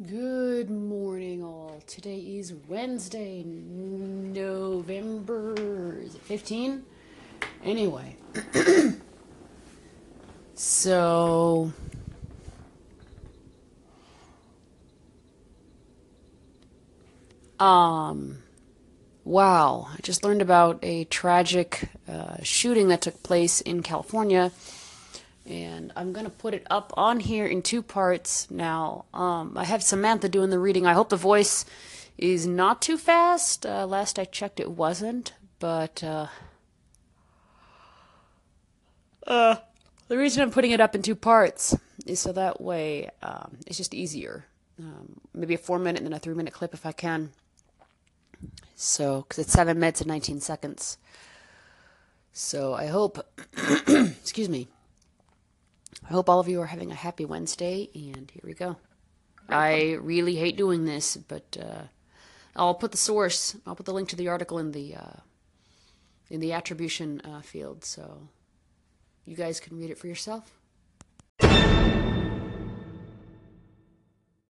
Good morning, all. Today is Wednesday, November is it 15? Anyway, so um, wow! I just learned about a tragic uh, shooting that took place in California and I'm gonna put it up on here in two parts now. Um, I have Samantha doing the reading. I hope the voice is not too fast. Uh, last I checked, it wasn't, but uh, uh, the reason I'm putting it up in two parts is so that way um, it's just easier. Um, maybe a four minute and then a three minute clip if I can. So, because it's seven minutes and 19 seconds. So I hope, excuse me. I hope all of you are having a happy Wednesday, and here we go. I really hate doing this, but uh, I'll put the source. I'll put the link to the article in the uh, in the attribution uh, field, so you guys can read it for yourself.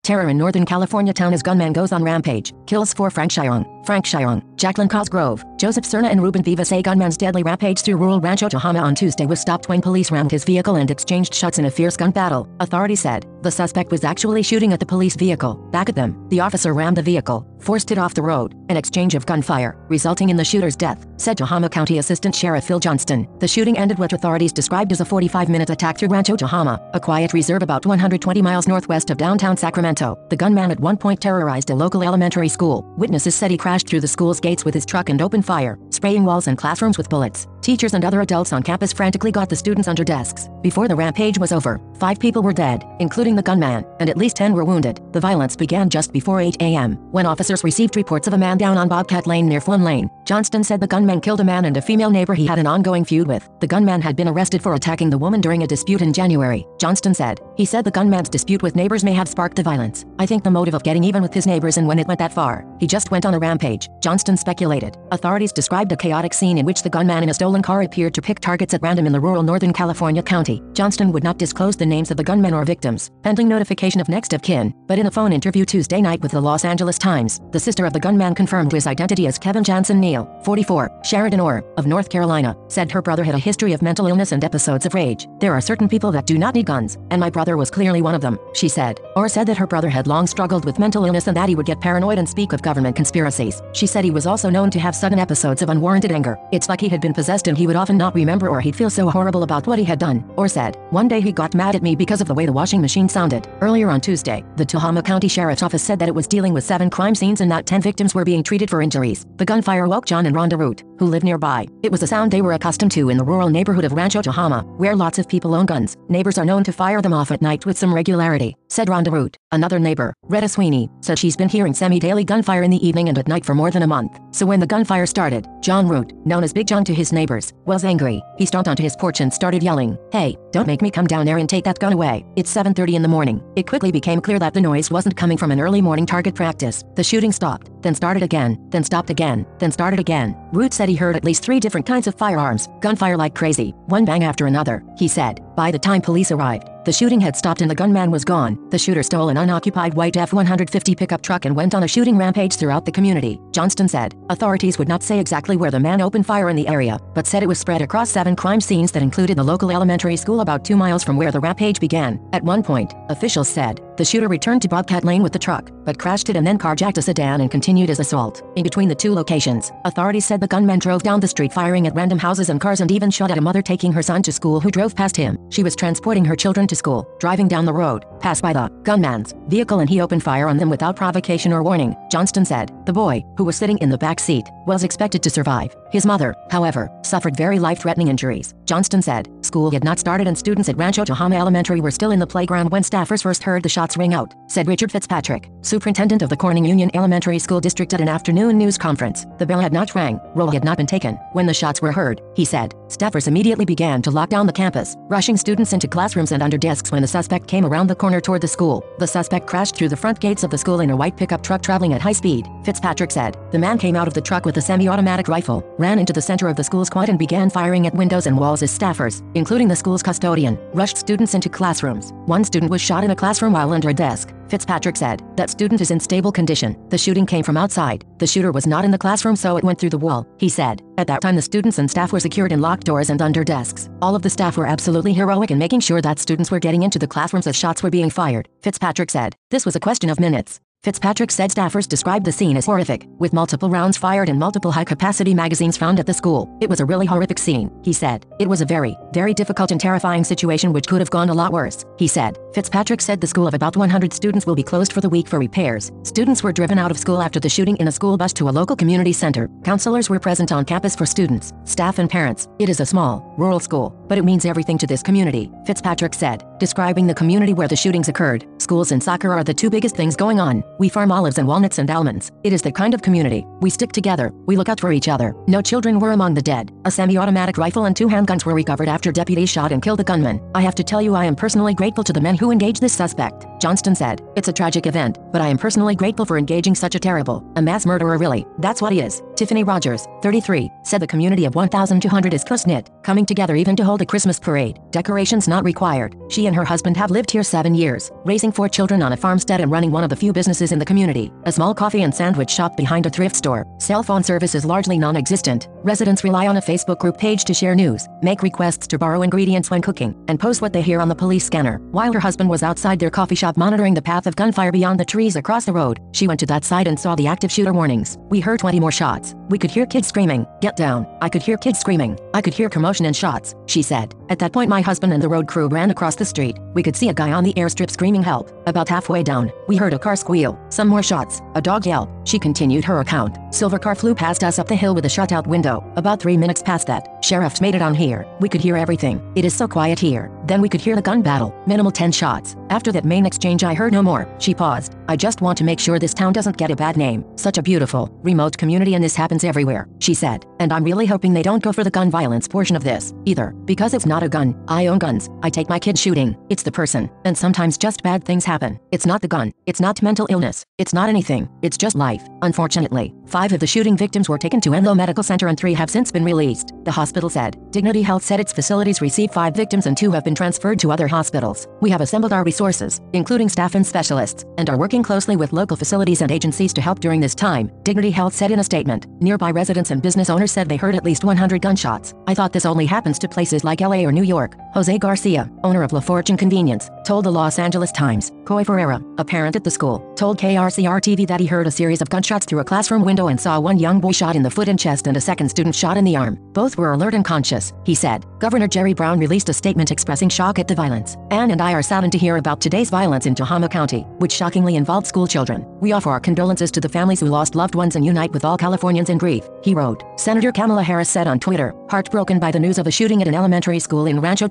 Terror in Northern California town as gunman goes on rampage, kills four Frank Chiron, Frank Chiron, Jaclyn Cosgrove, Joseph Serna and Ruben Vives say gunman's deadly rampage through rural Rancho Tehama on Tuesday was stopped when police rammed his vehicle and exchanged shots in a fierce gun battle, authorities said. The suspect was actually shooting at the police vehicle. Back at them, the officer rammed the vehicle, forced it off the road, an exchange of gunfire, resulting in the shooter's death, said Tehama County Assistant Sheriff Phil Johnston. The shooting ended what authorities described as a 45-minute attack through Rancho Tehama, a quiet reserve about 120 miles northwest of downtown Sacramento. The gunman at one point terrorized a local elementary school. Witnesses said he crashed through the school's gates with his truck and opened fire, spraying walls and classrooms with bullets. Teachers and other adults on campus frantically got the students under desks. Before the rampage was over, five people were dead, including the gunman, and at least 10 were wounded. The violence began just before 8 a.m. when officers received reports of a man down on Bobcat Lane near Flynn Lane. Johnston said the gunman killed a man and a female neighbor he had an ongoing feud with. The gunman had been arrested for attacking the woman during a dispute in January. Johnston said. He said the gunman's dispute with neighbors may have sparked the violence. I think the motive of getting even with his neighbors and when it went that far. He just went on a rampage, Johnston speculated. Authorities described a chaotic scene in which the gunman in a stolen car appeared to pick pick targets at random in the rural Northern California county. Johnston would not disclose the names of the gunmen or victims, pending notification of next of kin, but in a phone interview Tuesday night with the Los Angeles Times, the sister of the gunman confirmed his identity as Kevin Janson Neal, 44, Sheridan Orr, of North Carolina, said her brother had a history of mental illness and episodes of rage. There are certain people that do not need guns, and my brother was clearly one of them, she said. Orr said that her brother had long struggled with mental illness and that he would get paranoid and speak of government conspiracies. She said he was also known to have sudden episodes of unwarranted anger. It's like he had been possessed and he would often not remember or he'd feel so horrible about what he had done, or said. One day he got mad at me because of the way the washing machine sounded. Earlier on Tuesday, the Tehama County Sheriff's Office said that it was dealing with seven crime scenes and that 10 victims were being treated for injuries. The gunfire woke John and Rhonda Root, who live nearby. It was a sound they were accustomed to in the rural neighborhood of Rancho Tehama, where lots of people own guns. Neighbors are known to fire them off at night with some regularity, said Rhonda Root. Another neighbor, Retta Sweeney, said she's been hearing semi-daily gunfire in the evening and at night for more than a month. So when the gunfire started, John Root, known as Big John to his neighbors, was angry. He stomped onto his porch and started yelling, Hey, don't make me come down there and take that gun away. It's 7.30 in the morning. It quickly became clear that the noise wasn't coming from an early morning target practice. The shooting stopped, then started again, then stopped again, then started again. Root said he heard at least three different kinds of firearms, gunfire like crazy, one bang after another, he said. By the time police arrived, the shooting had stopped and the gunman was gone. The shooter stole an unoccupied white F-150 pickup truck and went on a shooting rampage throughout the community, Johnston said. Authorities would not say exactly where the man opened fire in the area, but said it was spread across seven crime scenes that included the local elementary school about two miles from where the rampage began. At one point, officials said, the shooter returned to Bobcat Lane with the truck, but crashed it and then carjacked a sedan and continued his assault. In between the two locations, authorities said the gunman drove down the street firing at random houses and cars and even shot at a mother taking her son to school who drove past him. She was transporting her children to school, driving down the road, passed by the gunman's vehicle and he opened fire on them without provocation or warning, Johnston said. The boy, who was sitting in the back seat, was expected to survive. His mother, however, suffered very life-threatening injuries. Johnston said, school had not started and students at Rancho Tehama Elementary were still in the playground when staffers first heard the shots ring out, said Richard Fitzpatrick, superintendent of the Corning Union Elementary School District at an afternoon news conference. The bell had not rang, roll had not been taken. When the shots were heard, he said, staffers immediately began to lock down the campus, rushing students into classrooms and under desks when the suspect came around the corner toward the school. The suspect crashed through the front gates of the school in a white pickup truck traveling at high speed, Fitzpatrick said. The man came out of the truck with a semi-automatic rifle, ran into the center of the school's quad and began firing at windows and walls as staffers, including the school's custodian, rushed students into classrooms. One student was shot in a classroom while under a desk. Fitzpatrick said, That student is in stable condition. The shooting came from outside. The shooter was not in the classroom, so it went through the wall, he said. At that time, the students and staff were secured in locked doors and under desks. All of the staff were absolutely heroic in making sure that students were getting into the classrooms as shots were being fired, Fitzpatrick said. This was a question of minutes. Fitzpatrick said staffers described the scene as horrific, with multiple rounds fired and multiple high-capacity magazines found at the school. It was a really horrific scene, he said. It was a very, very difficult and terrifying situation which could have gone a lot worse, he said. Fitzpatrick said the school of about 100 students will be closed for the week for repairs. Students were driven out of school after the shooting in a school bus to a local community center. Counselors were present on campus for students, staff and parents. It is a small, rural school, but it means everything to this community, Fitzpatrick said, describing the community where the shootings occurred. Schools and soccer are the two biggest things going on. We farm olives and walnuts and almonds. It is the kind of community. We stick together. We look out for each other. No children were among the dead. A semi-automatic rifle and two handguns were recovered after deputies shot and killed the gunman. I have to tell you I am personally grateful to the men who engaged this suspect. Johnston said, It's a tragic event, but I am personally grateful for engaging such a terrible, a mass murderer really. That's what he is. Tiffany Rogers, 33, said the community of 1,200 is close-knit, coming together even to hold a Christmas parade. Decorations not required. She and her husband have lived here seven years, raising four children on a farmstead and running one of the few businesses in the community, a small coffee and sandwich shop behind a thrift store. Cell phone service is largely non-existent. Residents rely on a Facebook group page to share news, make requests to borrow ingredients when cooking, and post what they hear on the police scanner. While her husband was outside their coffee shop monitoring the path of gunfire beyond the trees across the road, she went to that side and saw the active shooter warnings. We heard 20 more shots. We could hear kids screaming, get down. I could hear kids screaming. I could hear commotion and shots, she said. At that point my husband and the road crew ran across the street. We could see a guy on the airstrip screaming help. About halfway down, we heard a car squeal, some more shots, a dog yelp. She continued her account. Silver car flew past us up the hill with a shutout window. About three minutes past that, sheriffs made it on here. We could hear everything. It is so quiet here. Then we could hear the gun battle. Minimal 10 shots. After that main exchange I heard no more. She paused. I just want to make sure this town doesn't get a bad name. Such a beautiful, remote community and this happens everywhere, she said. And I'm really hoping they don't go for the gun violence portion of this, either. Because it's not a gun. I own guns. I take my kids shooting. It's the person. And sometimes just bad things happen. It's not the gun. It's not mental illness. It's not anything. It's just life. Unfortunately, five of the shooting victims were taken to Enloe Medical Center and three have since been released, the hospital said. Dignity Health said its facilities received five victims and two have been transferred to other hospitals. We have assembled our resources, including staff and specialists, and are working closely with local facilities and agencies to help during this time, Dignity Health said in a statement. Nearby residents and business owners said they heard at least 100 gunshots. I thought this only happens to places like LA or New York. Jose Garcia, owner of La Fortune Convenience, told the Los Angeles Times. Coy Ferreira, a parent at the school, told KRCR-TV that he heard a series of gunshots through a classroom window and saw one young boy shot in the foot and chest and a second student shot in the arm. Both were alert and conscious, he said. Governor Jerry Brown released a statement expressing shock at the violence. Anne and I are saddened to hear about today's violence in Tehama County, which shockingly involved school children. We offer our condolences to the families who lost loved ones and unite with all Californians in grief, he wrote. Senator Kamala Harris said on Twitter, heartbroken by the news of a shooting at an elementary school in Rancho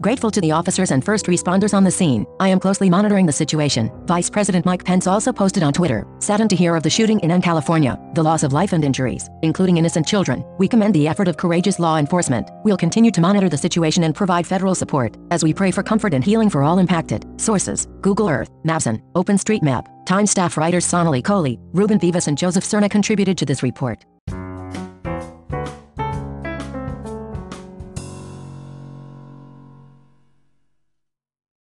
Grateful to the officers and first responders on the scene. I am closely monitoring the situation. Vice President Mike Pence also posted on Twitter, saddened to hear of the shooting in N, California, the loss of life and injuries, including innocent children. We commend the effort of courageous law enforcement. We'll continue to monitor the situation and provide federal support as we pray for comfort and healing for all impacted. Sources: Google Earth, Mapzen, OpenStreetMap. Time staff writers Sonali Kohli, Ruben Vives and Joseph Serna contributed to this report.